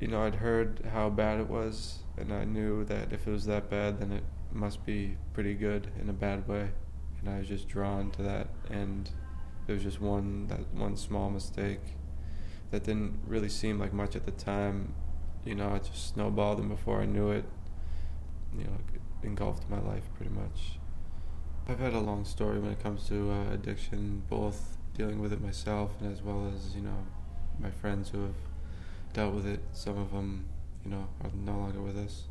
you know, I'd heard how bad it was, and I knew that if it was that bad, then it must be pretty good in a bad way. And I was just drawn to that, and it was just one that one small mistake that didn't really seem like much at the time. You know, it just snowballed, and before I knew it, you know, engulfed my life pretty much. I've had a long story when it comes to uh, addiction, both dealing with it myself and as well as you know my friends who have dealt with it. Some of them, you know, are no longer with us.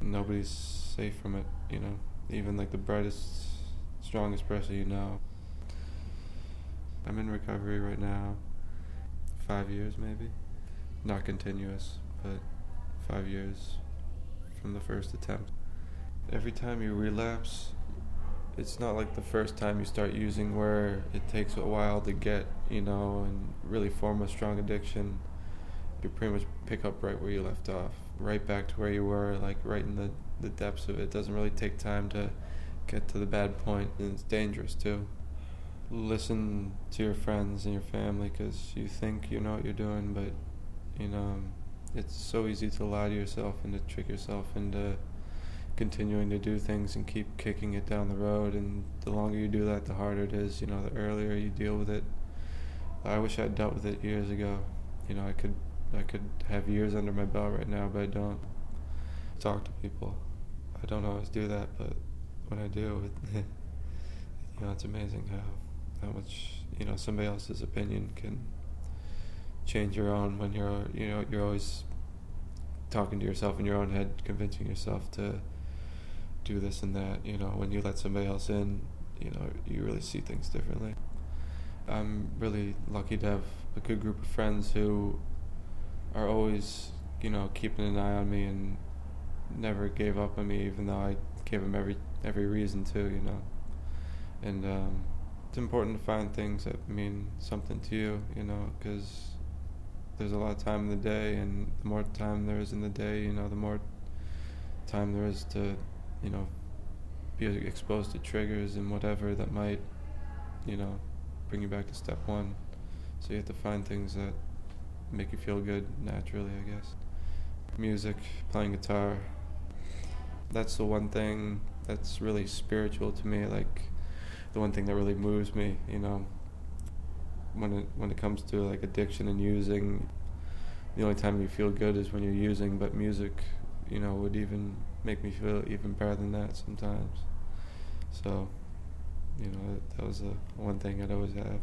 Nobody's safe from it, you know. Even like the brightest, strongest person you know. I'm in recovery right now. Five years, maybe. Not continuous, but five years from the first attempt. Every time you relapse, it's not like the first time you start using where it takes a while to get, you know, and really form a strong addiction you pretty much pick up right where you left off, right back to where you were, like right in the, the depths of it. It doesn't really take time to get to the bad point, and it's dangerous too. Listen to your friends and your family because you think you know what you're doing, but you know, it's so easy to lie to yourself and to trick yourself into continuing to do things and keep kicking it down the road. And the longer you do that, the harder it is. You know, the earlier you deal with it. I wish I'd dealt with it years ago. You know, I could I could have years under my belt right now, but I don't talk to people. I don't always do that, but when I do, it, you know, it's amazing how how much you know somebody else's opinion can change your own when you're you know you're always talking to yourself in your own head, convincing yourself to do this and that. You know, when you let somebody else in, you know, you really see things differently. I'm really lucky to have a good group of friends who are always, you know, keeping an eye on me and never gave up on me, even though I gave them every every reason to, you know. And um, it's important to find things that mean something to you, you know, because there's a lot of time in the day, and the more time there is in the day, you know, the more time there is to, you know, be exposed to triggers and whatever that might, you know, bring you back to step one. So you have to find things that make you feel good naturally, I guess. Music, playing guitar. That's the one thing that's really spiritual to me, like the one thing that really moves me, you know. When it when it comes to like addiction and using, the only time you feel good is when you're using, but music, you know, would even make me feel even better than that sometimes. So, you know, that was the one thing I'd always have.